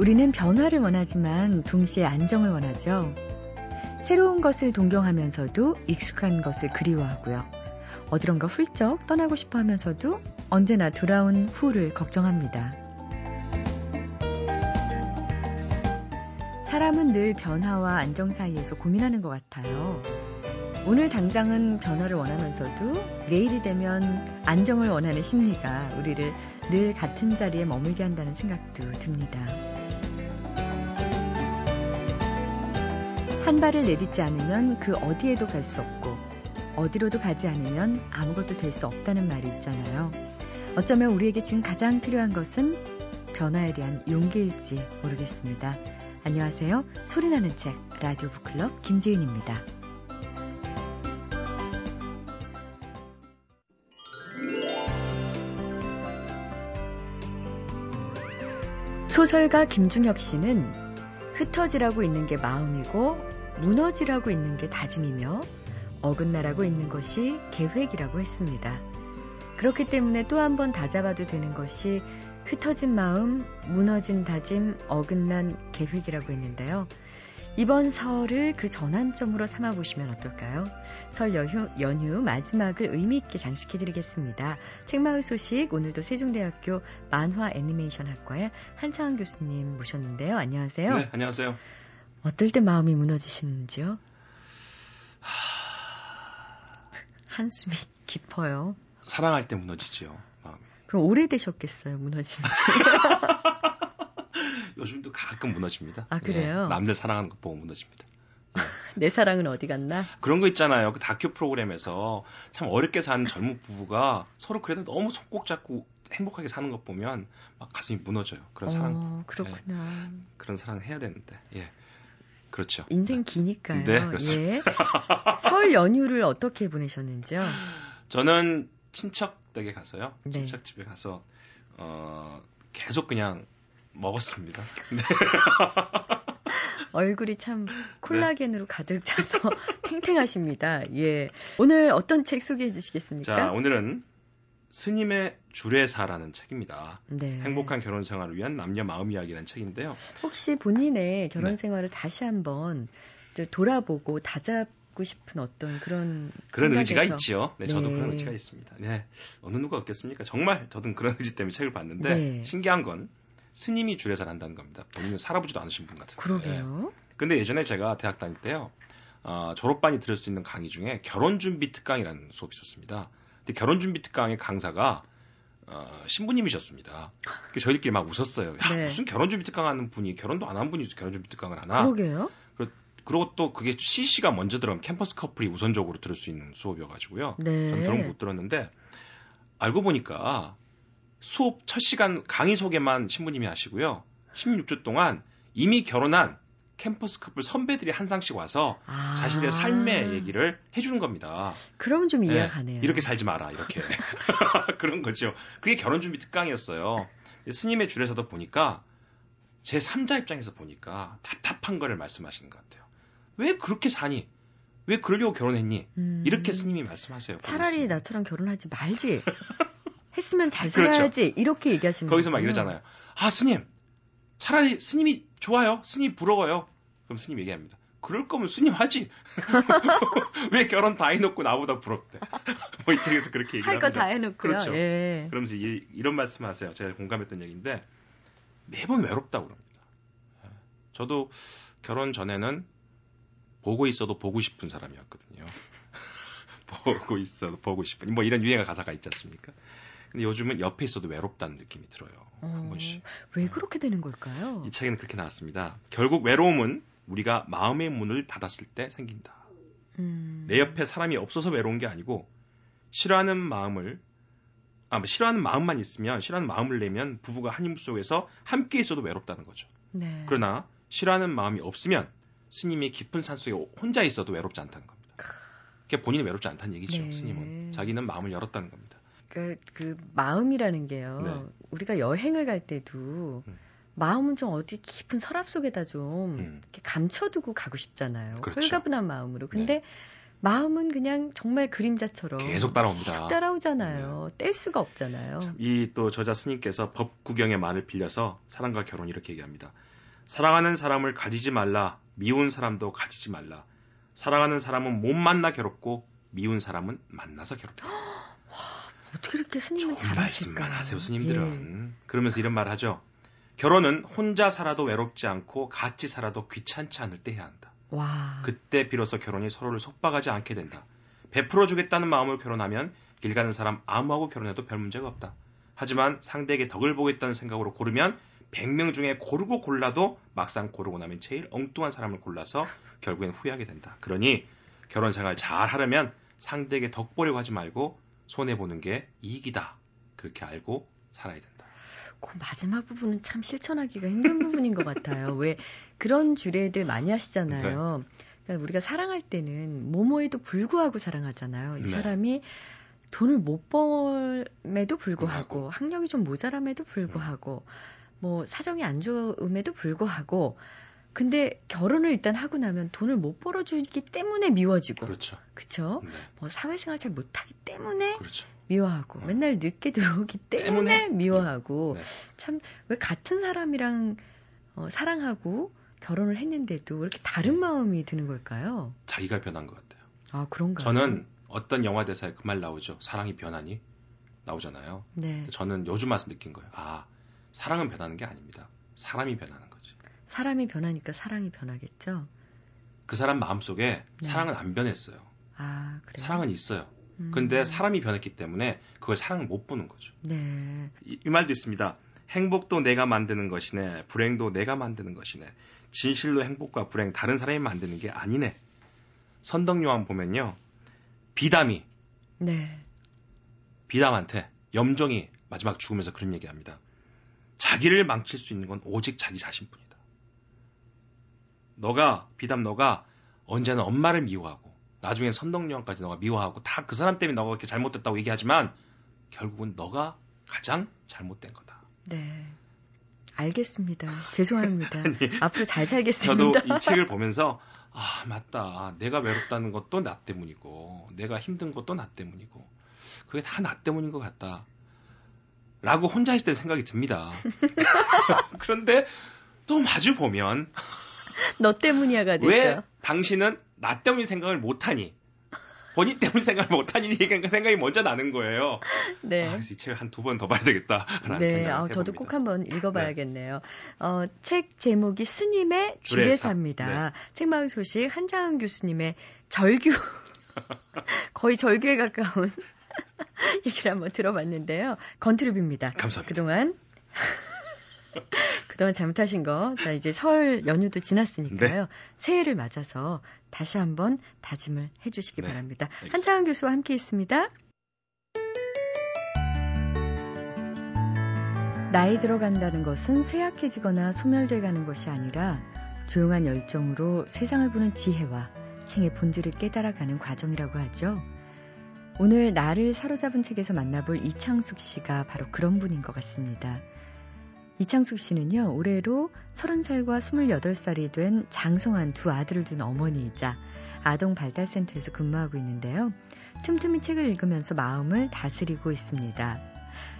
우리는 변화를 원하지만 동시에 안정을 원하죠. 새로운 것을 동경하면서도 익숙한 것을 그리워하고요. 어디론가 훌쩍 떠나고 싶어 하면서도 언제나 돌아온 후를 걱정합니다. 사람은 늘 변화와 안정 사이에서 고민하는 것 같아요. 오늘 당장은 변화를 원하면서도 내일이 되면 안정을 원하는 심리가 우리를 늘 같은 자리에 머물게 한다는 생각도 듭니다. 한 발을 내딛지 않으면 그 어디에도 갈 수 없고 어디로도 가지 않으면 아무것도 될 수 없다는 말이 있잖아요. 어쩌면 우리에게 지금 가장 필요한 것은 변화에 대한 용기일지 모르겠습니다. 안녕하세요. 소리나는 책 라디오 북클럽 김지은입니다. 소설가 김중혁 씨는 흩어지라고 있는 게 마음이고 무너지라고 있는 게 다짐이며 어긋나라고 있는 것이 계획이라고 했습니다. 그렇기 때문에 또 한 번 다잡아도 되는 것이 흩어진 마음, 무너진 다짐, 어긋난 계획이라고 했는데요. 이번 설을 그 전환점으로 삼아보시면 어떨까요? 설 연휴, 연휴 마지막을 의미있게 장식해드리겠습니다. 책마을 소식, 오늘도 세종대학교 만화 애니메이션 학과의 한창환 교수님 모셨는데요. 안녕하세요. 네, 안녕하세요. 어떨 때 마음이 무너지시는지요? 한숨이 깊어요. 사랑할 때 무너지지요, 마음이. 그럼 오래되셨겠어요, 무너진 지. 요즘도 가끔 무너집니다. 아, 그래요? 네, 남들 사랑하는 거 보고 무너집니다. 네. 내 사랑은 어디 갔나? 그런 거 있잖아요. 그 다큐 프로그램에서 참 어렵게 사는 젊은 부부가 서로 그래도 너무 손꼭 잡고 행복하게 사는 것 보면 막 가슴이 무너져요. 그런 어, 사랑. 그렇구나. 네, 그런 사랑을 해야 되는데. 예. 그렇죠. 인생 기니까요. 네, 그렇습니다. 예. 설 연휴를 어떻게 보내셨는지요? 저는 친척 댁에 가서요. 네. 친척 집에 가서 어, 계속 그냥 먹었습니다. 네. 얼굴이 참 콜라겐으로 가득 차서 탱탱하십니다. 예. 오늘 어떤 책 소개해 주시겠습니까? 자, 오늘은 스님의 주례사라는 책입니다. 네. 행복한 결혼 생활을 위한 남녀 마음 이야기라는 책인데요. 혹시 본인의 결혼 네. 생활을 다시 한번 돌아보고 다잡고 싶은 어떤 그런 그런 의지가 생각에서- 있지요. 네, 저도 네. 그런 의지가 있습니다. 네, 어느 누가 없겠습니까? 정말 저도 그런 의지 때문에 책을 봤는데 네. 신기한 건 스님이 주례사를 한다는 겁니다. 본인은 살아보지도 않으신 분 같은데. 그러게요. 근데 예전에 제가 대학 다닐 때요, 어, 졸업반이 들을 수 있는 강의 중에 결혼 준비 특강이라는 수업이 있었습니다. 근데 결혼 준비 특강의 강사가 어, 신부님이셨습니다. 저희들끼리 막 웃었어요. 야, 네. 무슨 결혼 준비 특강 하는 분이 결혼도 안 한 분이 결혼 준비 특강을 하나? 그러게요. 그리고 또 그게 CC가 먼저 들어가면 캠퍼스 커플이 우선적으로 들을 수 있는 수업이어가지고요. 네. 저는 결혼 못 들었는데 알고 보니까 수업 첫 시간 강의 소개만 신부님이 하시고요. 16주 동안 이미 결혼한 캠퍼스 커플 선배들이 한 상씩 와서 아. 자신의 삶의 얘기를 해주는 겁니다. 그러면 좀 이해가 네, 가네요. 이렇게 살지 마라 이렇게 그런 거죠. 그게 결혼 준비 특강이었어요. 스님의 줄에서도 보니까 제 3자 입장에서 보니까 답답한 거를 말씀하시는 것 같아요. 왜 그렇게 사니? 왜 그러려고 결혼했니? 음. 이렇게 스님이 말씀하세요. 차라리 거기서. 나처럼 결혼하지 말지. 했으면 잘 그렇죠. 살아야지. 이렇게 얘기하시는 거기서 막 거군요. 이러잖아요. 아 스님, 차라리 스님이 좋아요. 스님 부러워요. 그럼 스님 얘기합니다. 그럴 거면 스님 하지. 왜 결혼 다 해놓고 나보다 부럽대. 뭐이 책에서 그렇게 얘기합니다. 할거 다 해놓고요. 그렇죠. 예. 그러면서 이, 런 말씀하세요. 제가 공감했던 얘기인데 매번 외롭다고 그럽니다. 예. 저도 결혼 전에는 보고 있어도 보고 싶은 사람이었거든요. 보고 있어도 보고 싶은 뭐 이런 유행어 가사가 있지 않습니까? 근데 요즘은 옆에 있어도 외롭다는 느낌이 들어요. 한 어, 번씩. 왜 그렇게 되는 걸까요? 이 책에는 그렇게 나왔습니다. 결국 외로움은 우리가 마음의 문을 닫았을 때 생긴다. 음. 내 옆에 사람이 없어서 외로운 게 아니고 싫어하는 마음을 아, 뭐 싫어하는 마음만 있으면 싫어하는 마음을 내면 부부가 한 힘 속에서 함께 있어도 외롭다는 거죠. 네. 그러나 싫어하는 마음이 없으면 스님이 깊은 산 속에 혼자 있어도 외롭지 않다는 겁니다. 그게 본인이 외롭지 않다는 얘기죠. 네. 스님은 자기는 마음을 열었다는 겁니다. 그, 그 마음이라는 게요. 네. 우리가 여행을 갈 때도 음. 마음은 좀 어디 깊은 서랍 속에다 좀 음. 이렇게 감춰두고 가고 싶잖아요. 그렇죠. 홀가분한 마음으로. 근데 마음은 그냥 정말 그림자처럼 계속 따라옵니다. 계속 따라오잖아요. 네. 뗄 수가 없잖아요. 이 또 저자 스님께서 법 구경의 말을 빌려서 사랑과 결혼 이렇게 얘기합니다. 사랑하는 사람을 가지지 말라. 미운 사람도 가지지 말라. 사랑하는 사람은 못 만나 괴롭고 미운 사람은 만나서 괴롭다. 와, 어떻게 이렇게 스님은 잘하실까? 말씀만 하세요, 스님들은. 예. 그러면서 이런 말 하죠. 결혼은 혼자 살아도 외롭지 않고 같이 살아도 귀찮지 않을 때 해야 한다. 와. 그때 비로소 결혼이 서로를 속박하지 않게 된다. 베풀어 주겠다는 마음으로 결혼하면 길 가는 사람 아무하고 결혼해도 별 문제가 없다. 하지만 상대에게 덕을 보겠다는 생각으로 고르면 100명 중에 고르고 골라도 막상 고르고 나면 제일 엉뚱한 사람을 골라서 결국엔 후회하게 된다. 그러니 결혼 생활 잘 하려면 상대에게 덕 보려고 하지 말고 손해 보는 게 이익이다. 그렇게 알고 살아야 된다. 그 마지막 부분은 참 실천하기가 힘든 부분인 것 같아요. 왜 그런 주례들 많이 하시잖아요. 네. 그러니까 우리가 사랑할 때는 뭐뭐에도 불구하고 사랑하잖아요. 이 네. 사람이 돈을 못 벌음에도 불구하고 학력이 좀 모자람에도 불구하고 뭐 사정이 안 좋음에도 불구하고 근데 결혼을 일단 하고 나면 돈을 못 벌어주기 때문에 미워지고 그렇죠. 그렇죠. 네. 뭐 사회생활 잘 못하기 때문에 그렇죠. 미워하고 어. 맨날 늦게 들어오기 때문에, 때문에? 미워하고 네. 참왜 같은 사람이랑 어, 사랑하고 결혼을 했는데도 왜 이렇게 다른 네. 마음이 드는 걸까요? 자기가 변한 것 같아요. 아 그런가요? 저는 어떤 영화 대사에 그 말 나오죠. 사랑이 변하니 나오잖아요. 네. 저는 요즘 와서 느낀 거예요. 아 사랑은 변하는 게 아닙니다. 사람이 변하는 거지. 사람이 변하니까 사랑이 변하겠죠. 그 사람 마음 속에 네. 사랑은 안 변했어요. 아, 그래요? 사랑은 있어요. 근데 음. 사람이 변했기 때문에 그걸 사랑을 못 보는 거죠. 네. 이, 이 말도 있습니다. 행복도 내가 만드는 것이네. 불행도 내가 만드는 것이네. 진실로 행복과 불행 다른 사람이 만드는 게 아니네. 선덕요한 보면요. 비담이 네. 비담한테 염종이 마지막 죽으면서 그런 얘기합니다. 자기를 망칠 수 있는 건 오직 자기 자신뿐이다. 너가 비담 너가 언제나 엄마를 미워하고 나중에 선덕여왕까지 너가 미워하고 다 그 사람 때문에 너가 이렇게 잘못됐다고 얘기하지만 결국은 너가 가장 잘못된 거다. 네. 알겠습니다. 죄송합니다. 아니, 앞으로 잘 살겠습니다. 저도 이 책을 보면서 아 맞다. 내가 외롭다는 것도 나 때문이고 내가 힘든 것도 나 때문이고 그게 다 나 때문인 것 같다. 라고 혼자 있을 때 생각이 듭니다. 그런데 또 마주 보면 너 때문이야가 되죠. 왜 당신은 나 때문에 생각을 못하니 본인 때문에 생각을 못하니 생각이 먼저 나는 거예요. 네. 아, 이 책을 한두 번 더 봐야 되겠다라는 네, 생각을 아, 저도 꼭 한번 읽어봐야겠네요. 네. 어, 책 제목이 스님의 주례사입니다. 네. 책마을 소식 한장은 교수님의 절규 거의 절규에 가까운 얘기를 한번 들어봤는데요. 건트립입니다. 감사합니다. 그동안 그동안 잘못하신 거, 자, 이제 설 연휴도 지났으니까요. 네. 새해를 맞아서 다시 한번 다짐을 해주시기 네. 바랍니다. 한창환 교수와 함께 했습니다. 나이 들어간다는 것은 쇠약해지거나 소멸돼 가는 것이 아니라 조용한 열정으로 세상을 보는 지혜와 생의 본질을 깨달아가는 과정이라고 하죠. 오늘 나를 사로잡은 책에서 만나볼 이창숙 씨가 바로 그런 분인 것 같습니다. 이창숙 씨는요, 올해로 30살과 28살이 된 장성한 두 아들을 둔 어머니이자 아동 발달센터에서 근무하고 있는데요. 틈틈이 책을 읽으면서 마음을 다스리고 있습니다.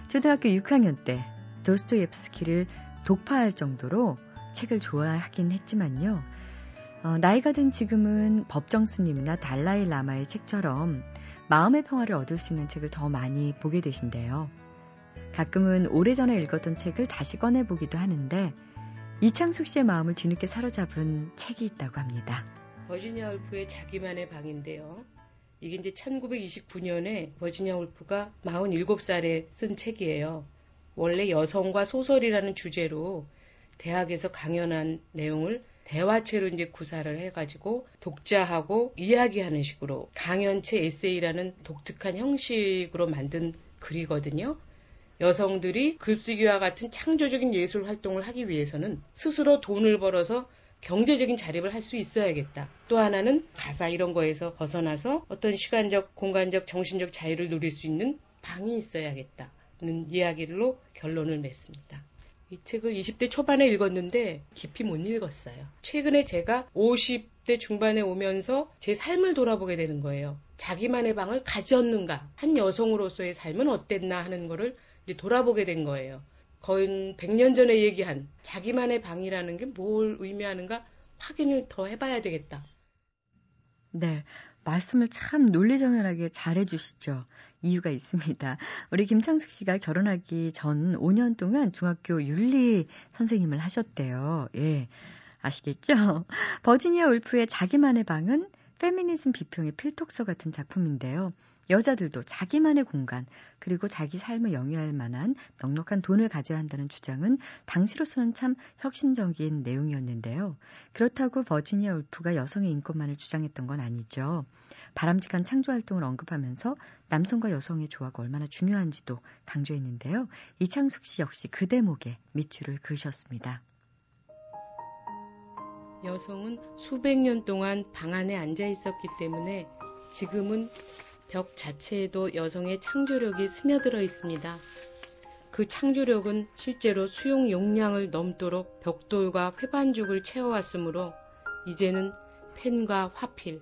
초등학교 6학년 때 도스토옙스키를 독파할 정도로 책을 좋아하긴 했지만요. 어, 나이가 든 지금은 법정 스님이나 달라이 라마의 책처럼 마음의 평화를 얻을 수 있는 책을 더 많이 보게 되신대요. 가끔은 오래전에 읽었던 책을 다시 꺼내보기도 하는데 이창숙 씨의 마음을 뒤늦게 사로잡은 책이 있다고 합니다. 버지니아 울프의 자기만의 방인데요. 이게 이제 1929년에 버지니아 울프가 47살에 쓴 책이에요. 원래 여성과 소설이라는 주제로 대학에서 강연한 내용을 대화체로 이제 구사를 해가지고 독자하고 이야기하는 식으로 강연체 에세이라는 독특한 형식으로 만든 글이거든요. 여성들이 글쓰기와 같은 창조적인 예술 활동을 하기 위해서는 스스로 돈을 벌어서 경제적인 자립을 할 수 있어야겠다. 또 하나는 가사 이런 거에서 벗어나서 어떤 시간적, 공간적, 정신적 자유를 누릴 수 있는 방이 있어야겠다는 이야기로 결론을 냈습니다. 이 책을 20대 초반에 읽었는데 깊이 못 읽었어요. 최근에 제가 50대 중반에 오면서 제 삶을 돌아보게 되는 거예요. 자기만의 방을 가졌는가? 한 여성으로서의 삶은 어땠나 하는 거를 이제 돌아보게 된 거예요. 거의 100년 전에 얘기한 자기만의 방이라는 게 뭘 의미하는가 확인을 더 해봐야 되겠다. 네. 말씀을 참 논리정연하게 잘해주시죠. 이유가 있습니다. 우리 김창숙 씨가 결혼하기 전 5년 동안 중학교 윤리 선생님을 하셨대요. 예. 아시겠죠? 버지니아 울프의 자기만의 방은 페미니즘 비평의 필독서 같은 작품인데요. 여자들도 자기만의 공간, 그리고 자기 삶을 영위할 만한 넉넉한 돈을 가져야 한다는 주장은 당시로서는 참 혁신적인 내용이었는데요. 그렇다고 버지니아 울프가 여성의 인권만을 주장했던 건 아니죠. 바람직한 창조 활동을 언급하면서 남성과 여성의 조화가 얼마나 중요한지도 강조했는데요. 이창숙 씨 역시 그 대목에 밑줄을 그으셨습니다. 여성은 수백 년 동안 방 안에 앉아 있었기 때문에 지금은 벽 자체에도 여성의 창조력이 스며들어 있습니다. 그 창조력은 실제로 수용 용량을 넘도록 벽돌과 회반죽을 채워왔으므로 이제는 펜과 화필,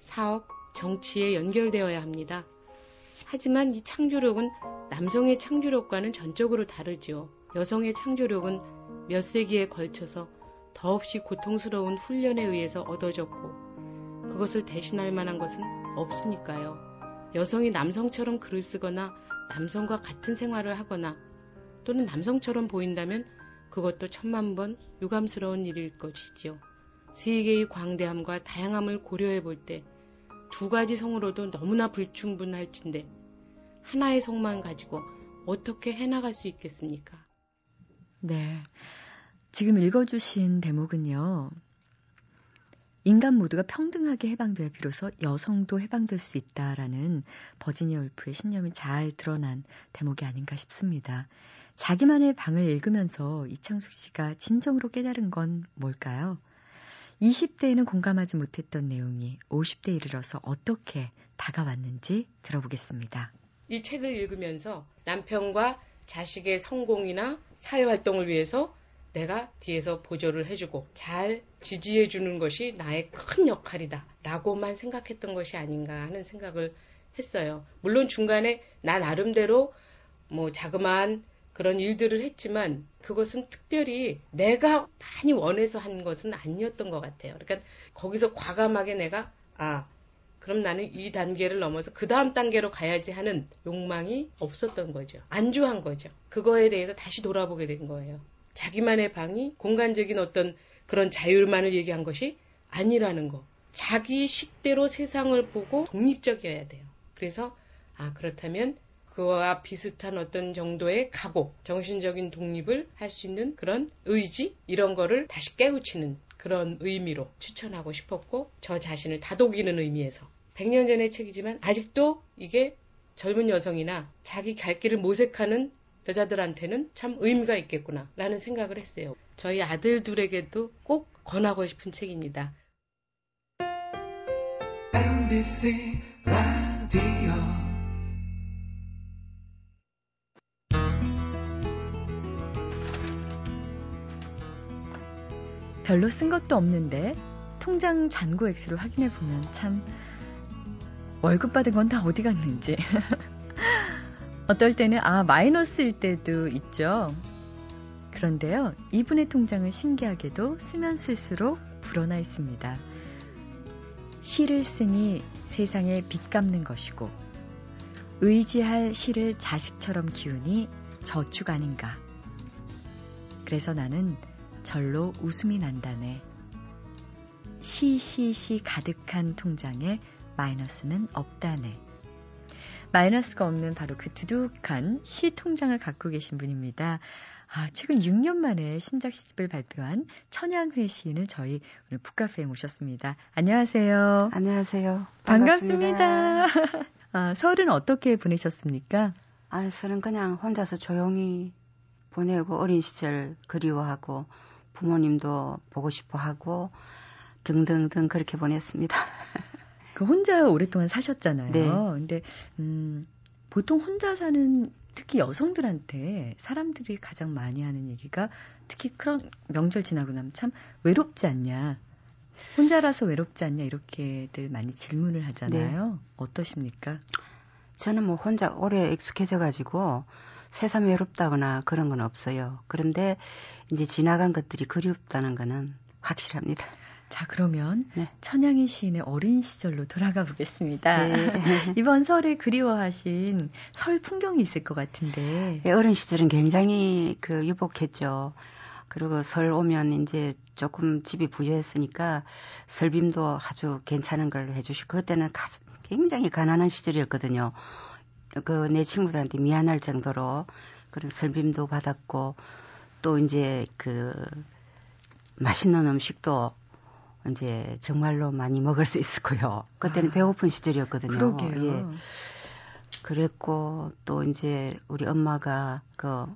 사업, 정치에 연결되어야 합니다. 하지만 이 창조력은 남성의 창조력과는 전적으로 다르지요. 여성의 창조력은 몇 세기에 걸쳐서 더없이 고통스러운 훈련에 의해서 얻어졌고 그것을 대신할 만한 것은 없으니까요. 여성이 남성처럼 글을 쓰거나 남성과 같은 생활을 하거나 또는 남성처럼 보인다면 그것도 천만 번 유감스러운 일일 것이지요. 세계의 광대함과 다양함을 고려해 볼 때 두 가지 성으로도 너무나 불충분할진데 하나의 성만 가지고 어떻게 해나갈 수 있겠습니까? 네. 지금 읽어주신 대목은요. 인간 모두가 평등하게 해방돼야 비로소 여성도 해방될 수 있다라는 버지니아 울프의 신념이 잘 드러난 대목이 아닌가 싶습니다. 자기만의 방을 읽으면서 이창숙 씨가 진정으로 깨달은 건 뭘까요? 20대에는 공감하지 못했던 내용이 50대에 이르러서 어떻게 다가왔는지 들어보겠습니다. 이 책을 읽으면서 남편과 자식의 성공이나 사회활동을 위해서 내가 뒤에서 보조를 해주고 잘 지지해주는 것이 나의 큰 역할이다. 라고만 생각했던 것이 아닌가 하는 생각을 했어요. 물론 중간에 나 나름대로 뭐 자그마한 그런 일들을 했지만 그것은 특별히 내가 많이 원해서 한 것은 아니었던 것 같아요. 그러니까 거기서 과감하게 내가 아 그럼 나는 이 단계를 넘어서 그 다음 단계로 가야지 하는 욕망이 없었던 거죠. 안주한 거죠. 그거에 대해서 다시 돌아보게 된 거예요. 자기만의 방이 공간적인 어떤 그런 자율만을 얘기한 것이 아니라는 거. 자기 식대로 세상을 보고 독립적이어야 돼요. 그래서 아 그렇다면 그와 비슷한 어떤 정도의 각오, 정신적인 독립을 할 수 있는 그런 의지 이런 거를 다시 깨우치는 그런 의미로 추천하고 싶었고 저 자신을 다독이는 의미에서 100년 전의 책이지만 아직도 이게 젊은 여성이나 자기 갈 길을 모색하는 여자들한테는 참 의미가 있겠구나 라는 생각을 했어요. 저희 아들 둘에게도 꼭 권하고 싶은 책입니다. MBC 라디오 별로 쓴 것도 없는데 통장 잔고 액수를 확인해 보면 참 월급 받은 건 다 어디 갔는지 어떨 때는 아 마이너스일 때도 있죠. 그런데요, 이분의 통장은 신기하게도 쓰면 쓸수록 불어나 있습니다. 시를 쓰니 세상에 빚 갚는 것이고 의지할 시를 자식처럼 키우니 저축 아닌가. 그래서 나는 절로 웃음이 난다네. 시시시 가득한 통장에 마이너스는 없다네. 마이너스가 없는 바로 그 두둑한 시 통장을 갖고 계신 분입니다. 아, 최근 6년 만에 신작 시집을 발표한 천양회 시인을 저희 오늘 북카페에 모셨습니다. 안녕하세요. 안녕하세요. 반갑습니다. 반갑습니다. 아, 설은 어떻게 보내셨습니까? 아, 설은 그냥 혼자서 조용히 보내고 어린 시절 그리워하고 부모님도 보고 싶어 하고 등등등 그렇게 보냈습니다. 그 혼자 오랫동안 사셨잖아요. 네. 근데 음, 보통 혼자 사는 특히 여성들한테 사람들이 가장 많이 하는 얘기가 특히 그런 명절 지나고 나면 참 외롭지 않냐. 혼자라서 외롭지 않냐 이렇게들 많이 질문을 하잖아요. 네. 어떠십니까? 저는 뭐 혼자 오래 익숙해져 가지고 새삼 외롭다거나 그런 건 없어요. 그런데 이제 지나간 것들이 그리웠다는 거는 확실합니다. 자, 그러면 네. 천양희 시인의 어린 시절로 돌아가 보겠습니다. 네. 이번 설에 그리워하신 설 풍경이 있을 것 같은데. 네, 어린 시절은 굉장히 그 유복했죠. 그리고 설 오면 이제 조금 집이 부유했으니까 설빔도 아주 괜찮은 걸 해주시고 그때는 가수, 굉장히 가난한 시절이었거든요. 그 내 친구들한테 미안할 정도로 그런 설빔도 받았고 또 이제 그 맛있는 음식도 이제 정말로 많이 먹을 수 있을 거요. 그때는 아, 배고픈 시절이었거든요. 그러게요. 예. 그랬고 또 이제 우리 엄마가 그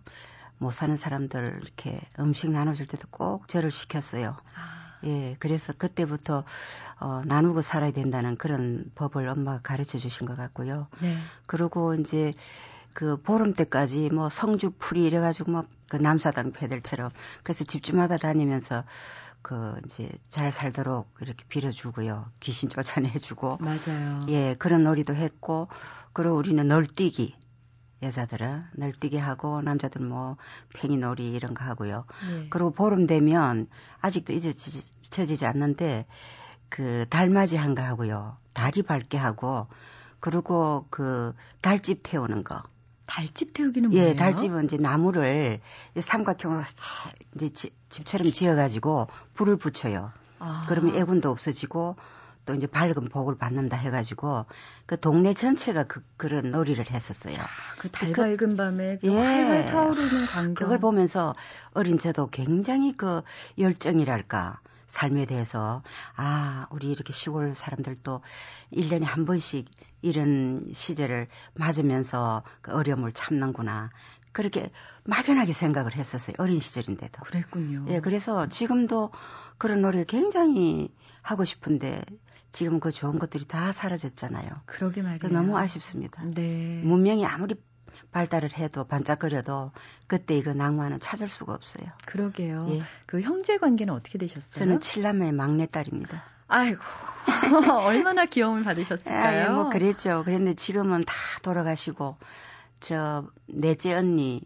못 사는 사람들 이렇게 음식 나눠줄 때도 꼭 저를 시켰어요. 아. 예, 그래서 그때부터 어, 나누고 살아야 된다는 그런 법을 엄마가 가르쳐 주신 것 같고요. 네. 그리고 이제 그 보름 때까지 뭐 성주 풀이 이래가지고 뭐그 남사당 패들처럼 그래서 집집마다 다니면서 그 이제 잘 살도록 이렇게 빌어주고요. 귀신 쫓아내주고. 맞아요. 예, 그런 놀이도 했고, 그리고 우리는 널뛰기. 여자들은 널뛰기 하고 남자들 뭐 팽이 놀이 이런 거 하고요. 네. 그리고 보름 되면 아직도 잊어지지 않는데 그 달맞이 한 거 하고요. 다리 밟게 하고 그리고 그 달집 태우는 거. 달집 태우기는 예, 뭐예요? 예, 달집은 이제 나무를 삼각형으로 이제 집처럼 지어가지고 불을 붙여요. 아. 그러면 애군도 없어지고 또 이제 밝은 복을 받는다 해가지고 그 동네 전체가 그, 그런 놀이를 했었어요. 아, 그달 그 밝은 밤에 그 예, 활활 타오르는 광경. 그걸 보면서 어린 저도 굉장히 그 열정이랄까 삶에 대해서 아, 우리 이렇게 시골 사람들도 1년에 한 번씩 이런 시절을 맞으면서 그 어려움을 참는구나. 그렇게 막연하게 생각을 했었어요. 어린 시절인데도. 그랬군요. 예, 그래서 지금도 그런 노래를 굉장히 하고 싶은데 지금 그 좋은 것들이 다 사라졌잖아요. 그러게 말이에요. 너무 아쉽습니다. 네. 문명이 아무리 발달을 해도 반짝거려도 그때 이거 낭만은 찾을 수가 없어요. 그러게요. 예. 그 형제 관계는 어떻게 되셨어요? 저는 칠남의 막내딸입니다. 아이고 얼마나 귀여움을 받으셨을까요? 아, 뭐 그랬죠. 그런데 지금은 다 돌아가시고 저 넷째 언니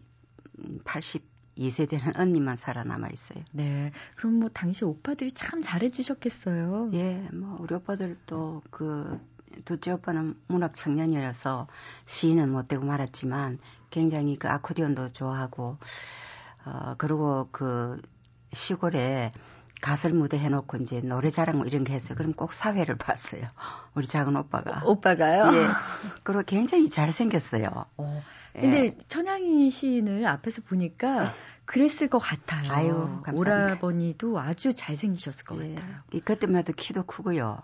82세 되는 언니만 살아남아 있어요. 네. 그럼 뭐 당시 오빠들이 참 잘해 주셨겠어요. 예, 뭐 우리 오빠들도 그 둘째 오빠는 문학 청년이라서 시인은 못 되고 말았지만 굉장히 그 아코디언도 좋아하고 어 그리고 그 시골에 가설 무대 해놓고 이제 노래 자랑 뭐 이런 게 했어요. 그럼 꼭 사회를 봤어요. 우리 작은 오빠가. 오 빠가요? 예. 그리고 굉장히 잘생겼어요. 어. 근데 예. 천양희 시인을 앞에서 보니까 그랬을 것 같아요. 아유, 감사합니다. 오라버니도 아주 잘생기셨을 것 예. 같아요. 그때만 해도 키도 크고요.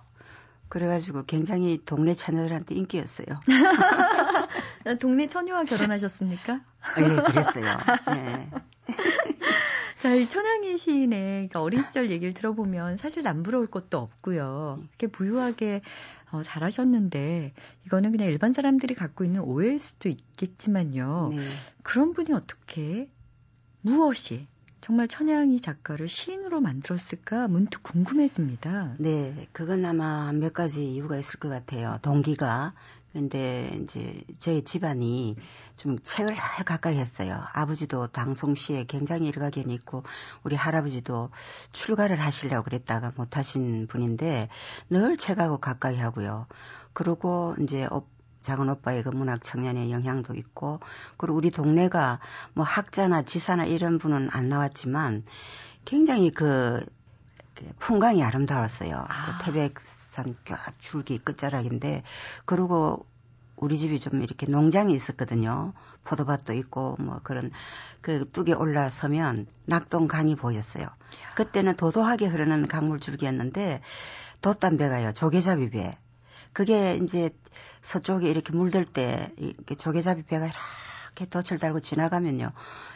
그래가지고 굉장히 동네 처녀들한테 인기였어요. 동네 처녀와 결혼하셨습니까? 네, 그랬어요. 네. 자, 이 천양희 시인의 그러니까 어린 시절 얘기를 들어보면 사실 남부러울 것도 없고요. 이렇게 부유하게 어, 잘하셨는데 이거는 그냥 일반 사람들이 갖고 있는 오해일 수도 있겠지만요. 네. 그런 분이 어떻게 무엇이 정말 천양희 작가를 시인으로 만들었을까 문득 궁금해집니다. 네, 그건 아마 몇 가지 이유가 있을 것 같아요. 동기가. 근데 이제 저희 집안이 좀 책을 가까이 했어요. 아버지도 당송시에 굉장히 일가견이 있고 우리 할아버지도 출가를 하시려고 그랬다가 못 하신 분인데 늘 책하고 가까이 하고요. 그리고 이제 작은 오빠의 그 문학 청년의 영향도 있고 그리고 우리 동네가 뭐 학자나 지사나 이런 분은 안 나왔지만 굉장히 그, 그 풍광이 아름다웠어요. 그 아. 그 태백산 줄기 끝자락인데 그리고 우리 집이 좀 이렇게 농장이 있었거든요. 포도밭도 있고 뭐 그런 그 뚝에 올라서면 낙동강이 보였어요. 그때는 도도하게 흐르는 강물 줄기였는데 돛담배가요. 조개잡이배. 그게 이제 서쪽에 이렇게 물들 때 이렇게 조개잡이 배가 이렇게 덫을 달고 지나가면요.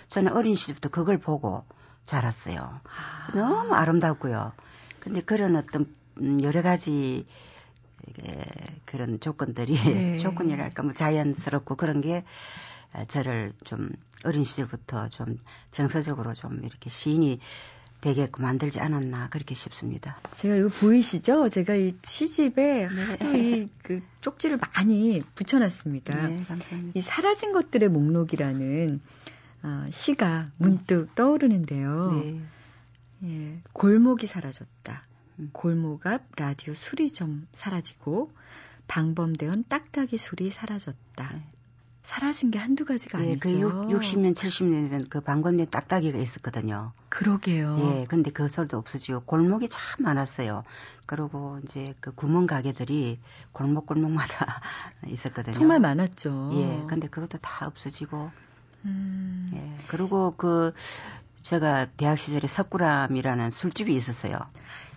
저는 어린 시절부터 그걸 보고 자랐어요. 아. 너무 아름답고요. 근데 그런 어떤 음, 여러 가지 그런 조건들이 네. 조건이랄까 뭐 자연스럽고 그런 게 저를 좀 어린 시절부터 좀 정서적으로 좀 이렇게 시인이 되게끔 만들지 않았나 그렇게 싶습니다. 제가 이거 보이시죠? 제가 이 시집에 네. 하도 이그 쪽지를 많이 붙여놨습니다. 네, 감사합니다. 이 사라진 것들의 목록이라는 어, 시가 문득 떠오르는데요. 네. 예, 골목이 사라졌다. 음. 골목 앞 라디오 수리점 사라지고 방범대원 딱딱이 소리 사라졌다. 네. 사라진 게 한두 가지가 예, 아니죠. 그 6, 60년, 70년에는 그 방건대 딱딱이가 있었거든요. 그러게요. 예, 근데 그 소리도 없어지고 골목이 참 많았어요. 그리고 이제 그 구멍 가게들이 골목 골목마다 있었거든요. 정말 많았죠. 예, 근데 그것도 다 없어지고, 음, 예, 그리고 그 제가 대학 시절에 석구람이라는 술집이 있었어요.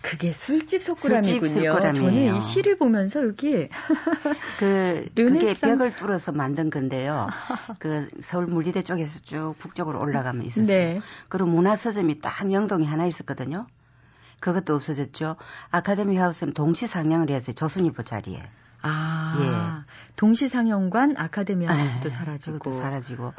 그게 술집. 술집 석구람이에요. 저는 이 시를 보면서 여기 그. 그게 벽을 뚫어서 만든 건데요. 그 서울 물리대 쪽에서 쭉 북쪽으로 올라가면 있었어요. 네. 그리고 문화서점이 딱 명동에 하나 있었거든요. 그것도 없어졌죠. 아카데미 하우스는 동시 상영을 했어요. 조선일보 자리에. 아 동시 상영관 아카데미 하우스도 예, 사라지고 그것도 사라지고.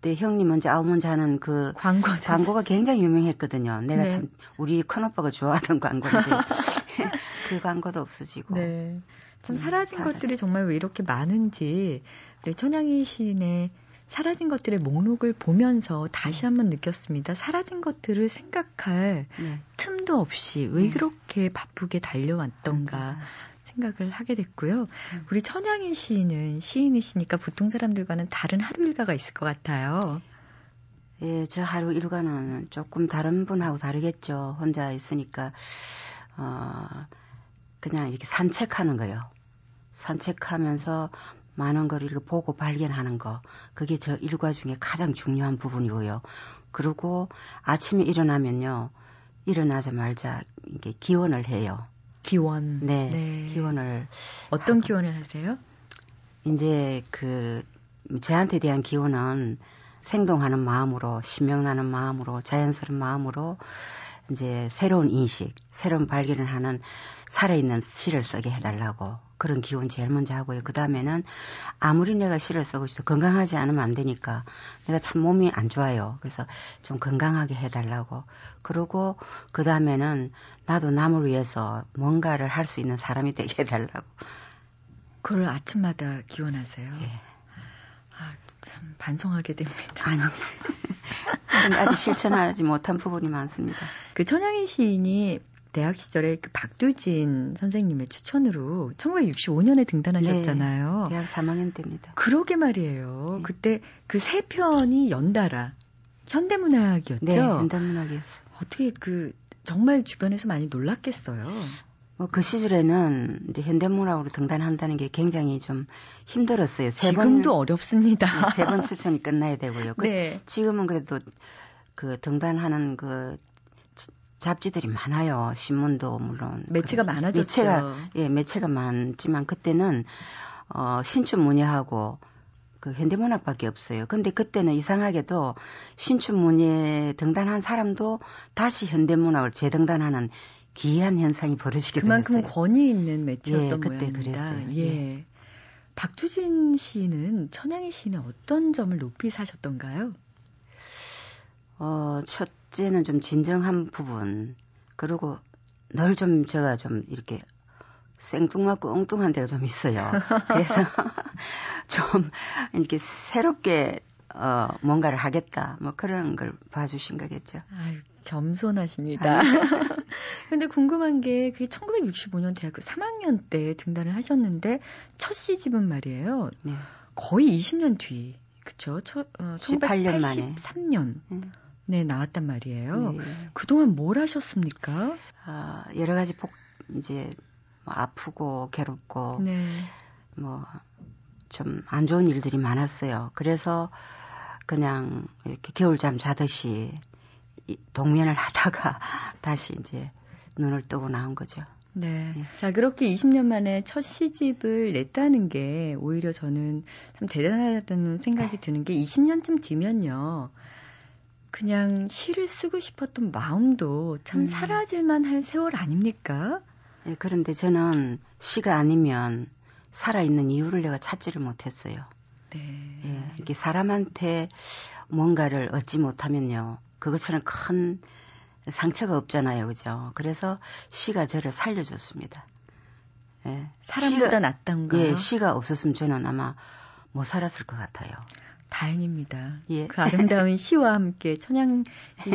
근데 형님 먼저 아우 먼저 하는 그 광고 광고가 굉장히 유명했거든요. 내가 네. 참 우리 큰 오빠가 좋아하던 광고인데 그 광고도 없어지고. 네. 참 음, 사라진 사라졌- 것들이 정말 왜 이렇게 많은지 우리 천양희 시인의 사라진 것들의 목록을 보면서 다시 한번 느꼈습니다. 사라진 것들을 생각할 네. 틈도 없이 왜 네. 그렇게 바쁘게 달려왔던가 생각을 하게 됐고요. 음. 우리 천양희 시인은 시인이시니까 보통 사람들과는 다른 하루 일과가 있을 것 같아요. 예, 저 하루 일과는 조금 다른 분하고 다르겠죠. 혼자 있으니까, 어, 그냥 이렇게 산책하는 거요. 산책하면서 많은 걸 이렇게 보고 발견하는 거. 그게 저 일과 중에 가장 중요한 부분이고요. 그리고 아침에 일어나면요. 일어나자마자 이게 기원을 해요. 기원. 네. 기원을 어떤 기원을 하세요? 이제 그 저한테 대한 기원은 생동하는 마음으로 신명나는 마음으로 자연스러운 마음으로 이제 새로운 인식, 새로운 발견을 하는 살아있는 시를 쓰게 해달라고 그런 기원 제일 먼저 하고요. 그 다음에는 아무리 내가 시를 쓰고 싶어도 건강하지 않으면 안 되니까 내가 참 몸이 안 좋아요. 그래서 좀 건강하게 해달라고 그러고 그 다음에는 나도 남을 위해서 뭔가를 할 수 있는 사람이 되게 해달라고. 그걸 아침마다 기원하세요. 예. 아, 참 반성하게 됩니다. 아니. 아직 실천하지 못한 부분이 많습니다. 그 천양희 시인이 대학 시절에 그 박두진 선생님의 추천으로 1965년에 등단하셨잖아요. 대학 3학년 때입니다. 그러게 말이에요. 네. 그때 그 세 편이 연달아 현대문학이었죠. 네, 현대문학이었어요. 어떻게 그 정말 주변에서 많이 놀랐겠어요. 뭐 그 시절에는 이제 현대문학으로 등단한다는 게 굉장히 좀 힘들었어요. 세 지금도 번, 어렵습니다. 세 번 추천이 끝나야 되고요. 그 네. 지금은 그래도 그 등단하는 그 잡지들이 많아요. 신문도 물론 매체가 그래. 많아졌죠. 매체가 예, 매체가 많지만 그때는 어 신춘 문예하고 그 현대문학밖에 없어요. 근데 그때는 이상하게도 신춘문예 등단한 사람도 다시 현대문학을 재등단하는 기이한 현상이 벌어지게 그만큼 됐어요. 권위 있는 매체였던 예, 그때 모양입니다. 그랬어요. 예. 박두진 씨는 천양희 씨는 어떤 점을 높이 사셨던가요? 어, 첫째는 좀 진정한 부분. 그리고 늘 좀 제가 좀 이렇게 생뚱맞고 엉뚱한 데가 좀 있어요. 그래서 좀 이렇게 새롭게 어, 뭔가를 하겠다. 뭐 그런 걸 봐주신 거겠죠. 아유, 겸손하십니다. 근데 궁금한 게 그게 1965년 대학교 3학년 때 등단을 하셨는데 첫 시집은 말이에요. 네. 거의 20년 뒤. 그쵸? 저, 어, 18년 만에. 1983년. 음. 네, 나왔단 말이에요. 네. 그동안 뭘 하셨습니까? 아, 여러 가지 복, 이제 뭐 아프고 괴롭고 네. 뭐 좀 안 좋은 일들이 많았어요. 그래서 그냥 이렇게 겨울잠 자듯이 이 동면을 하다가 다시 이제 눈을 뜨고 나온 거죠. 네. 예. 자, 그렇게 20년 만에 첫 시집을 냈다는 게 오히려 저는 참 대단하다는 생각이 드는 게 20년쯤 뒤면요. 그냥 시를 쓰고 싶었던 마음도 참 음. 사라질만 할 세월 아닙니까? 예, 그런데 저는 시가 아니면 살아있는 이유를 내가 찾지를 못했어요. 네. 예, 이렇게 사람한테 뭔가를 얻지 못하면요. 그것처럼 큰 상처가 없잖아요. 그죠? 그래서 시가 저를 살려줬습니다. 예. 사람보다 시가, 낫던가? 예, 시가 없었으면 저는 아마 못 살았을 것 같아요. 다행입니다. 예. 그 아름다운 시와 함께 천양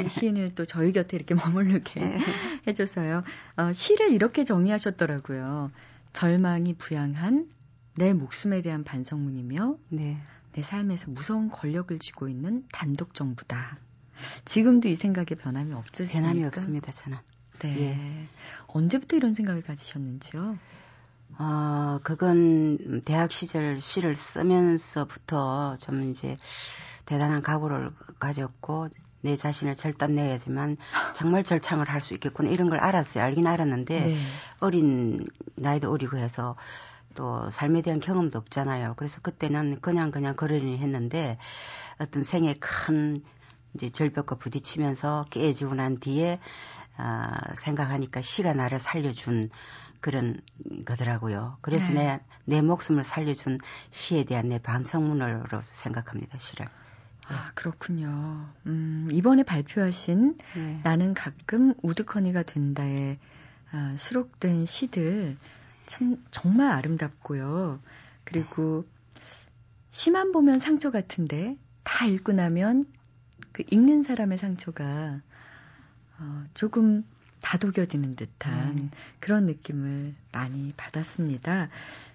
시인을 또 저희 곁에 이렇게 머물르게 예. 해줘서요. 어, 시를 이렇게 정리하셨더라고요. 절망이 부양한 내 목숨에 대한 반성문이며 네. 내 삶에서 무서운 권력을 쥐고 있는 단독 정부다. 지금도 이 생각에 변함이 없으십니까? 변함이 없습니다, 저는. 네. 예. 언제부터 이런 생각을 가지셨는지요? 어, 그건 대학 시절 시를 쓰면서부터 좀 이제 대단한 각오를 가졌고 내 자신을 절단내야지만 정말 절창을 할 수 있겠구나 이런 걸 알았어요. 알긴 알았는데 네. 어린 나이도 어리고 해서 또 삶에 대한 경험도 없잖아요. 그래서 그때는 그냥 그냥 그러니 했는데 어떤 생에 큰 이제 절벽과 부딪히면서 깨지고 난 뒤에 아, 생각하니까 시가 나를 살려준 그런 거더라고요. 그래서 네. 내, 내 목숨을 살려준 시에 대한 내 반성문으로 생각합니다, 시를. 아, 그렇군요. 음, 이번에 발표하신 네. 나는 가끔 우드커니가 된다에 아, 수록된 시들 참 정말 아름답고요. 그리고 시만 보면 상처 같은데 다 읽고 나면 그 읽는 사람의 상처가 어, 조금 다독여지는 듯한 음. 그런 느낌을 많이 받았습니다.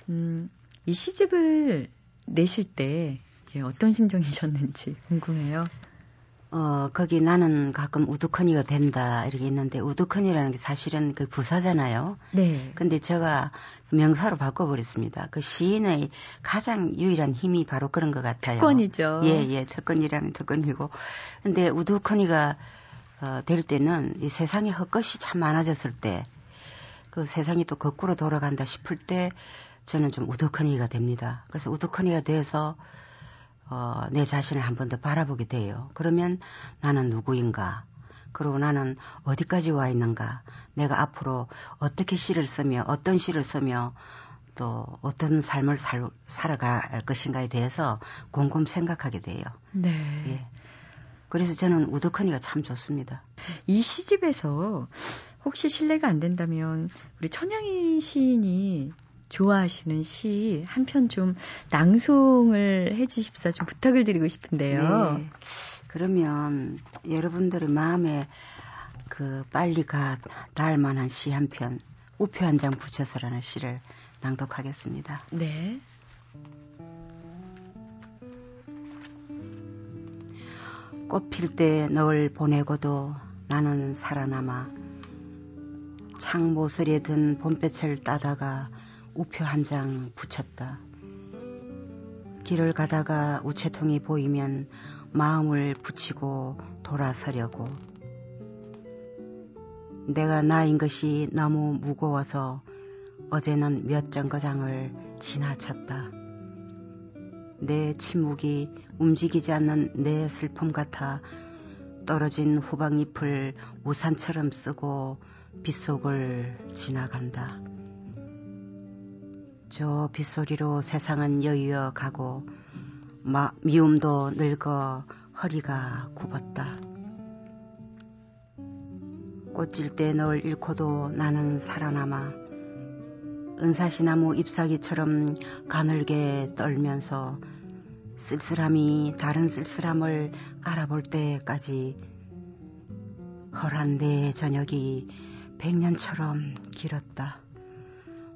음, 이 시집을 내실 때 예, 어떤 심정이셨는지 궁금해요. 어, 거기 나는 가끔 우두커니가 된다, 이렇게 있는데, 우두커니라는 게 사실은 그 부사잖아요. 네. 근데 제가 명사로 바꿔버렸습니다. 그 시인의 가장 유일한 힘이 바로 그런 것 같아요. 특권이죠. 예, 예, 특권이라면 특권이고. 근데 우두커니가 어, 될 때는 이 세상에 헛것이 참 많아졌을 때, 그 세상이 또 거꾸로 돌아간다 싶을 때, 저는 좀 우두커니가 됩니다. 그래서 우두커니가 돼서, 어, 내 자신을 한 번 더 바라보게 돼요. 그러면 나는 누구인가? 그리고 나는 어디까지 와 있는가? 내가 앞으로 어떻게 시를 쓰며, 어떤 시를 쓰며, 또 어떤 삶을 살, 살아갈 것인가에 대해서 곰곰 생각하게 돼요. 네. 예. 그래서 저는 우드커니가 참 좋습니다. 이 시집에서 혹시 실례가 안 된다면 우리 천양희 시인이 좋아하시는 시 한 편 좀 낭송을 해 주십사 좀 부탁을 드리고 싶은데요. 네. 그러면 여러분들의 마음에 그 빨리 가 닿을 만한 시 한 편, 우표 한 장 붙여서라는 시를 낭독하겠습니다. 네. 꽃필 때 널 보내고도 나는 살아남아 창 모서리에 든 봄볕을 따다가 우표 한 장 붙였다. 길을 가다가 우체통이 보이면 마음을 붙이고 돌아서려고. 내가 나인 것이 너무 무거워서 어제는 몇 정거장을 지나쳤다. 내 침묵이 움직이지 않는 내 슬픔 같아 떨어진 후방잎을 우산처럼 쓰고 빗속을 지나간다. 저 빗소리로 세상은 여유어 가고 마, 미움도 늙어 허리가 굽었다. 꽃질 때 널 잃고도 나는 살아남아 은사시나무 잎사귀처럼 가늘게 떨면서 쓸쓸함이 다른 쓸쓸함을 알아볼 때까지 허란 내 저녁이 백년처럼 길었다.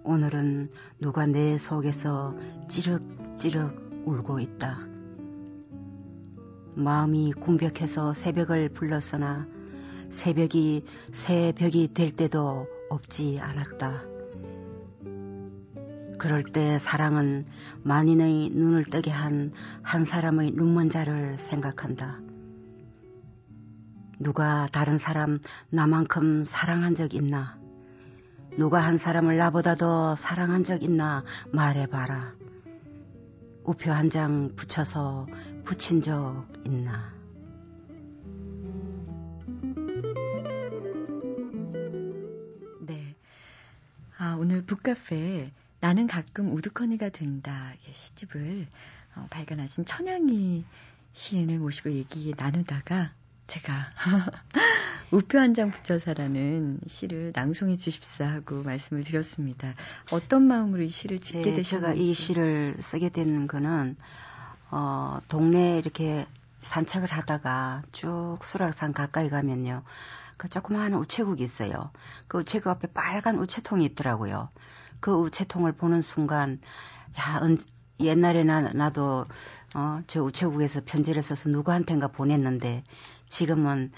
오늘은 누가 내 속에서 찌륵찌륵 울고 있다. 마음이 궁벽해서 새벽을 불렀으나 새벽이 새벽이 될 때도 없지 않았다. 그럴 때 사랑은 만인의 눈을 뜨게 한 한 사람의 눈먼 자를 생각한다. 누가 다른 사람 나만큼 사랑한 적 있나? 누가 한 사람을 나보다 더 사랑한 적 있나 말해봐라. 우표 한 장 붙여서 붙인 적 있나? 아, 오늘 북카페에 나는 가끔 우두커니가 된다 예, 시집을 어, 발견하신 천양이 시인을 모시고 얘기 나누다가 제가 우표 한 장 붙여서라는 시를 낭송해 주십사 하고 말씀을 드렸습니다. 어떤 마음으로 이 시를 짓게 네, 되셨는지. 제가 이 시를 쓰게 된 거는 어, 동네에 이렇게 산책을 하다가 쭉 수락산 가까이 가면요. 그 조그마한 우체국이 있어요. 그 우체국 앞에 빨간 우체통이 있더라고요. 그 우체통을 보는 순간, 야, 은, 옛날에 나, 나도, 어, 저 우체국에서 편지를 써서 누구한텐가 보냈는데, 지금은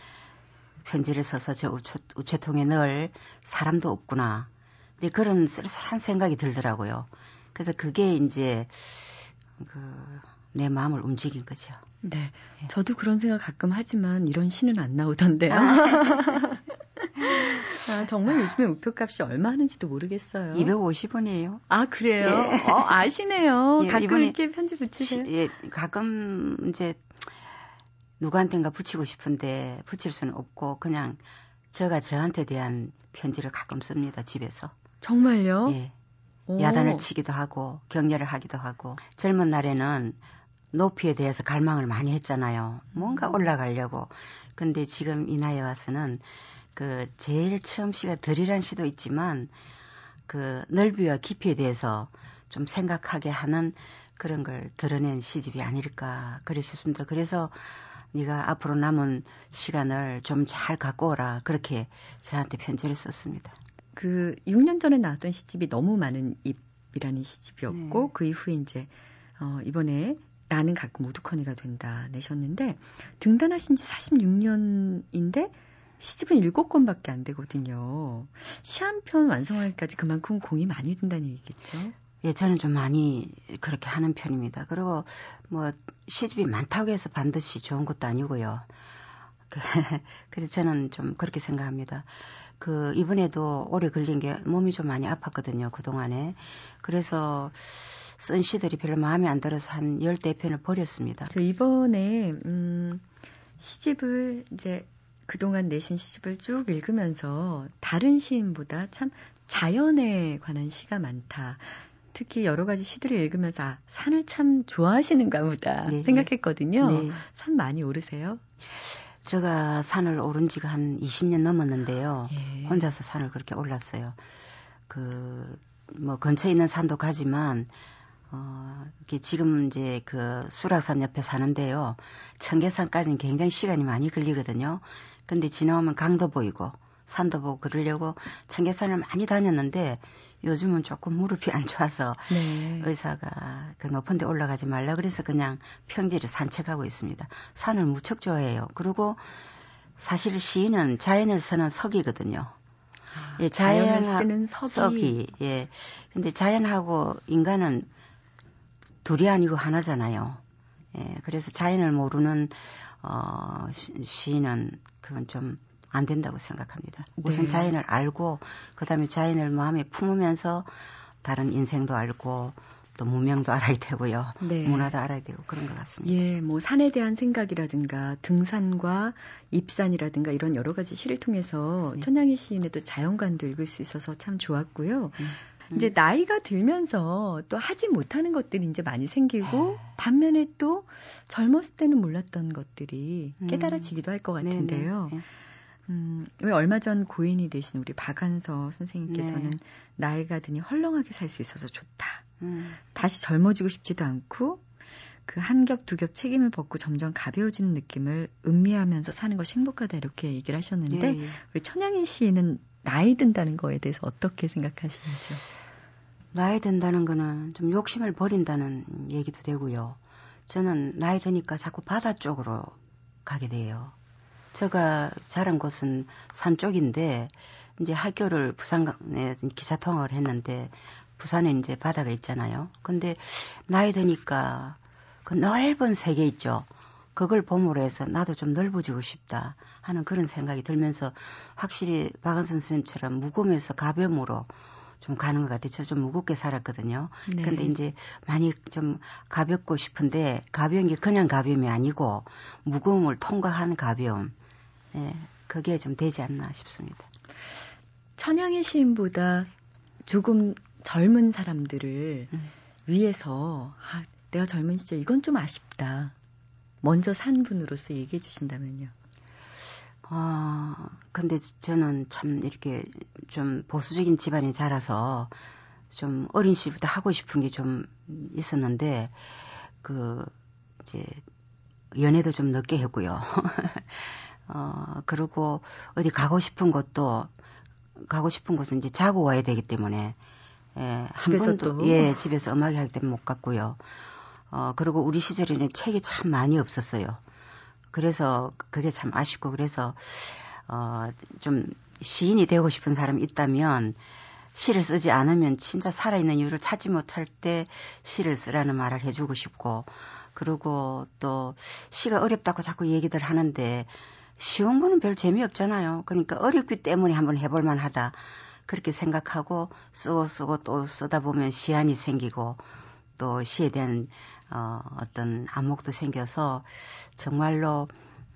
편지를 써서 저 우체, 우체통에 넣을 사람도 없구나. 근데 그런 쓸쓸한 생각이 들더라고요. 그래서 그게 이제, 그, 내 마음을 움직인 거죠. 네. 저도 그런 생각 가끔 하지만 이런 시는 안 나오던데요. 아, 정말 요즘에 우표값이 얼마 하는지도 모르겠어요. 250원이에요. 아, 그래요? 예. 어, 아시네요. 예, 가끔 이렇게 편지 붙이세요? 예, 가끔 이제 누구한텐가 붙이고 싶은데 붙일 수는 없고 그냥 제가 저한테 대한 편지를 가끔 씁니다 집에서. 정말요? 예. 오. 야단을 치기도 하고 격려를 하기도 하고 젊은 날에는 높이에 대해서 갈망을 많이 했잖아요. 뭔가 음. 올라가려고. 근데 지금 이 나이에 와서는 그 제일 처음 시가 덜이란 시도 있지만 그 넓이와 깊이에 대해서 좀 생각하게 하는 그런 걸 드러낸 시집이 아닐까 그랬습니다. 그래서 네가 앞으로 남은 시간을 좀 잘 갖고 오라 그렇게 저한테 편지를 썼습니다. 그 6년 전에 나왔던 시집이 너무 많은 입이라는 시집이었고 네. 그 이후에 이제 어 이번에 나는 가끔 우두커니가 된다 내셨는데 등단하신 지 46년인데 시집은 7권밖에 안 되거든요. 시 한 편 완성하기까지 그만큼 공이 많이 든다는 얘기겠죠. 예, 저는 좀 많이 그렇게 하는 편입니다. 그리고 뭐 시집이 많다고 해서 반드시 좋은 것도 아니고요. 그, 그래서 저는 좀 그렇게 생각합니다. 그 이번에도 오래 걸린 게 몸이 좀 많이 아팠거든요. 그동안에. 그래서 쓴 시들이 별로 마음에 안 들어서 한 열대 편을 버렸습니다. 저 이번에 음 시집을 이제 그동안 내신 시집을 쭉 읽으면서 다른 시인보다 참 자연에 관한 시가 많다. 특히 여러 가지 시들을 읽으면서 아, 산을 참 좋아하시는가 보다 네, 생각했거든요. 네. 산 많이 오르세요? 제가 산을 오른 지가 한 20년 넘었는데요. 예. 혼자서 산을 그렇게 올랐어요. 그, 뭐, 근처에 있는 산도 가지만, 어, 이렇게 지금 이제 그 수락산 옆에 사는데요. 청계산까지는 굉장히 시간이 많이 걸리거든요. 근데 지나오면 강도 보이고, 산도 보고 그러려고 청계산을 많이 다녔는데, 요즘은 조금 무릎이 안 좋아서 네. 의사가 그 높은 데 올라가지 말라 그래서 그냥 평지를 산책하고 있습니다. 산을 무척 좋아해요. 그리고 사실 시인은 자연을 쓰는 석이거든요. 예, 자연을 쓰는 석이, 석이 예. 근데 자연하고 인간은 둘이 아니고 하나잖아요. 예. 그래서 자연을 모르는 어 시- 시인은 그건 좀 안 된다고 생각합니다. 우선 네. 자연을 알고 그다음에 자연을 마음에 품으면서 다른 인생도 알고 또 문명도 알아야 되고요. 네. 문화도 알아야 되고 그런 것 같습니다. 예, 뭐 산에 대한 생각이라든가 등산과 입산이라든가 이런 여러 가지 시를 통해서 네. 천양희 시인의 또 자연관도 읽을 수 있어서 참 좋았고요. 음. 이제 나이가 들면서 또 하지 못하는 것들이 이제 많이 생기고 반면에 또 젊었을 때는 몰랐던 것들이 음. 깨달아지기도 할 것 같은데요. 네, 네. 음, 왜 얼마 전 고인이 되신 우리 박한서 선생님께서는 네. 나이가 드니 헐렁하게 살 수 있어서 좋다. 음. 다시 젊어지고 싶지도 않고 그 한 겹 두 겹 책임을 벗고 점점 가벼워지는 느낌을 음미하면서 사는 것이 행복하다 이렇게 얘기를 하셨는데 예, 예. 우리 천양희 씨는 나이 든다는 거에 대해서 어떻게 생각하시는지요? 나이 든다는 거는 좀 욕심을 버린다는 얘기도 되고요. 저는 나이 드니까 자꾸 바다 쪽으로 가게 돼요. 제가 자란 곳은 산 쪽인데 이제 학교를 부산에 통학을 했는데 부산에 이제 바다가 있잖아요. 근데 나이 드니까 그 넓은 세계 있죠. 그걸 봄으로 해서 나도 좀 넓어지고 싶다 하는 그런 생각이 들면서 확실히 박은선 선생님처럼 무거우면서 가벼움으로 좀 가는 것 같아요. 저 좀 무겁게 살았거든요. 네. 근데 이제 많이 좀 가볍고 싶은데 가벼운 게 그냥 가벼움이 아니고 무거움을 통과한 가벼움. 예, 그게 좀 되지 않나 싶습니다. 천양희 시인보다 조금 젊은 사람들을 음. 위해서 아, 내가 젊은 시절 이건 좀 아쉽다. 먼저 산 분으로서 얘기해 주신다면요. 어, 근데 저는 참 이렇게 좀 보수적인 집안에 자라서 좀 어린 시부터 하고 싶은 게 좀 있었는데, 그, 이제, 연애도 좀 늦게 했고요. 어, 그리고 어디 가고 싶은 곳도, 가고 싶은 곳은 이제 자고 와야 되기 때문에, 예, 한 번도, 또? 예, 집에서 음악회 할 때는 못 갔고요. 어, 그리고 우리 시절에는 책이 참 많이 없었어요. 그래서 그게 참 아쉽고 그래서 어, 좀 시인이 되고 싶은 사람이 있다면 시를 쓰지 않으면 진짜 살아있는 이유를 찾지 못할 때 시를 쓰라는 말을 해주고 싶고 그리고 또 시가 어렵다고 자꾸 얘기들 하는데 쉬운 거는 별 재미없잖아요. 그러니까 어렵기 때문에 한번 해볼 만 하다. 그렇게 생각하고 쓰고 쓰고 또 쓰다 보면 시안이 생기고 또 시에 대한 어, 어떤 안목도 생겨서 정말로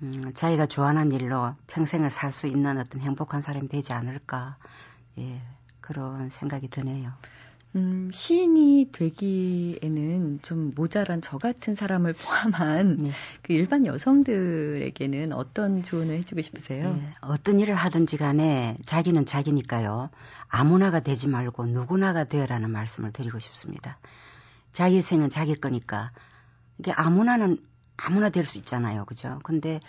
음, 자기가 좋아하는 일로 평생을 살 수 있는 어떤 행복한 사람이 되지 않을까 예 그런 생각이 드네요. 음, 시인이 되기에는 좀 모자란 저 같은 사람을 포함한 네. 그 일반 여성들에게는 어떤 조언을 해주고 싶으세요? 예, 어떤 일을 하든지 간에 자기는 자기니까요. 아무나가 되지 말고 누구나가 되어라는 말씀을 드리고 싶습니다. 자기 생은 자기 거니까 이게 아무나는 아무나 될 수 있잖아요. 그죠? 근데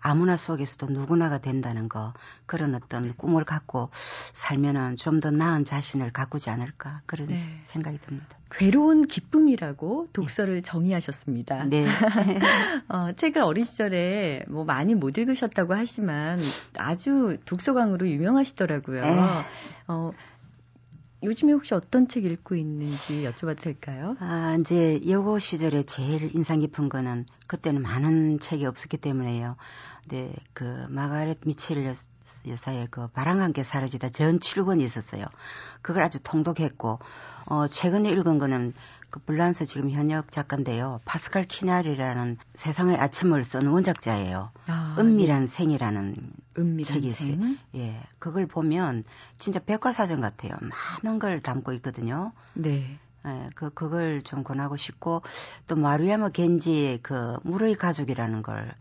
아무나 속에서도 누구나가 된다는 거 그런 어떤 꿈을 갖고 살면은 좀 더 나은 자신을 가꾸지 않을까 그런 네. 생각이 듭니다. 괴로운 기쁨이라고 독서를 정의하셨습니다. 네. 어, 책을 어린 시절에 뭐 많이 못 읽으셨다고 하지만 아주 독서광으로 유명하시더라고요. 네. 어, 요즘에 혹시 어떤 책 읽고 있는지 여쭤봐도 될까요? 아, 이제 여고 시절에 제일 인상 깊은 거는 그때는 많은 책이 없었기 때문에요. 네, 그 마가렛 미첼 여- 여사의 그 바람과 함께 사라지다 전 7권이 있었어요. 그걸 아주 통독했고 어 최근에 읽은 거는 그 불란서 지금 현역 작가인데요. 파스칼 키나리라는 세상의 아침을 쓴 원작자예요. 아, 은밀한 생이라는 예. 은밀한 책이 생. 있어요. 예, 그걸 보면 진짜 백과사전 같아요. 많은 걸 담고 있거든요. 네. 예, 그, 그걸 좀 권하고 싶고, 또 마루야마 겐지의 그, 물의 가족이라는 걸,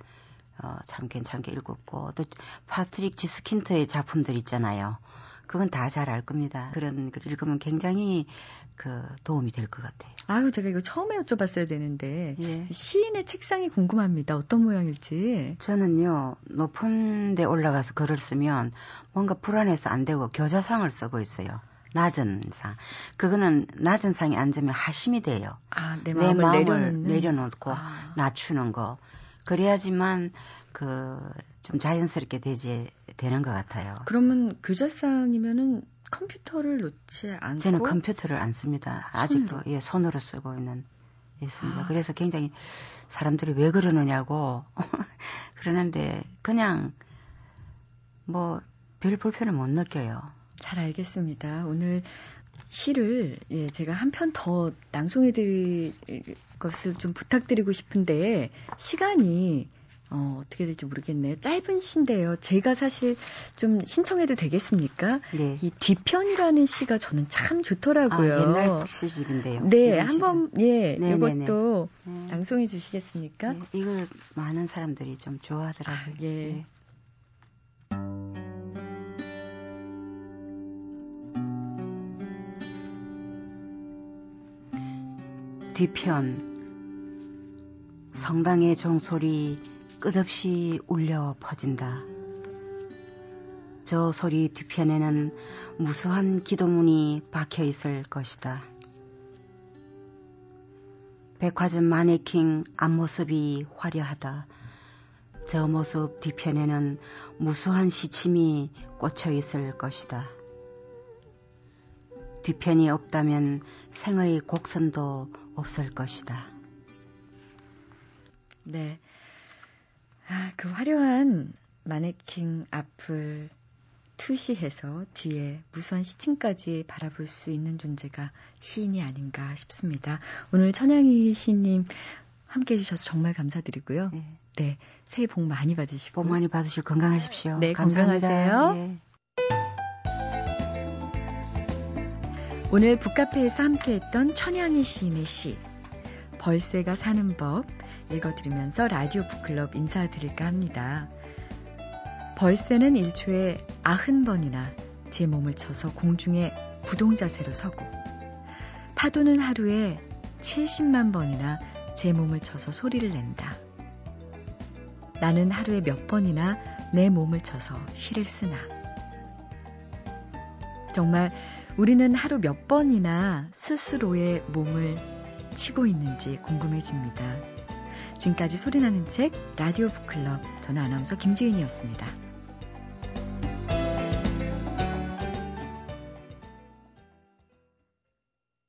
어, 참 괜찮게 읽었고, 또 파트릭 쥐스킨트의 작품들 있잖아요. 그건 다 잘 알 겁니다. 그런 걸 읽으면 굉장히 그 도움이 될 것 같아요. 아유, 제가 이거 처음에 여쭤봤어야 되는데 예. 시인의 책상이 궁금합니다. 어떤 모양일지. 저는요, 높은 데 올라가서 글을 쓰면 뭔가 불안해서 안 되고 교자상을 쓰고 있어요. 낮은 상. 그거는 낮은 상에 앉으면 하심이 돼요. 아, 내내 마음을, 마음을 내려놓는. 내려놓고 아. 낮추는 거. 그래야지만 그 좀 자연스럽게 되지 되는 것 같아요. 그러면 교자상이면은 컴퓨터를 놓지 않고 저는 컴퓨터를 안 씁니다. 아직도 손으로? 예 손으로 쓰고 있는 있습니다. 아. 그래서 굉장히 사람들이 왜 그러느냐고 그러는데 그냥 뭐 별 불편을 못 느껴요. 잘 알겠습니다. 오늘 시를 예, 제가 한 편 더 낭송해 드릴 것을 좀 부탁드리고 싶은데 시간이 어, 어떻게 될지 모르겠네요. 짧은 시인데요. 제가 사실 좀 신청해도 되겠습니까? 네. 이 뒤편이라는 시가 저는 참 아, 좋더라고요. 옛날 시집인데요. 네. 한번 예, 네, 이것도 네. 낭송해 주시겠습니까? 네, 이걸 많은 사람들이 좀 좋아하더라고요. 아, 예. 뒤편 성당의 종소리 끝없이 울려 퍼진다. 저 소리 뒤편에는 무수한 기도문이 박혀 있을 것이다. 백화점 마네킹 앞모습이 화려하다. 저 모습 뒤편에는 무수한 시침이 꽂혀 있을 것이다. 뒤편이 없다면 생의 곡선도 없을 것이다. 네. 아, 그 화려한 마네킹 앞을 투시해서 뒤에 무수한 시층까지 바라볼 수 있는 존재가 시인이 아닌가 싶습니다. 오늘 천양희 시인님 함께 해주셔서 정말 감사드리고요. 네. 네. 새해 복 많이 받으시고. 복 많이 받으시고 건강하십시오. 네, 감사합니다. 건강하세요. 예. 오늘 북카페에서 함께했던 천양희 시인의 시 벌새가 사는 법 읽어드리면서 라디오 북클럽 인사드릴까 합니다. 벌새는 1초에 90번이나 제 몸을 쳐서 공중에 부동자세로 서고 파도는 하루에 70만 번이나 제 몸을 쳐서 소리를 낸다. 나는 하루에 몇 번이나 내 몸을 쳐서 시를 쓰나. 정말 우리는 하루 몇 번이나 스스로의 몸을 치고 있는지 궁금해집니다. 지금까지 소리나는 책 라디오 북클럽 저는 아나운서 김지은이었습니다.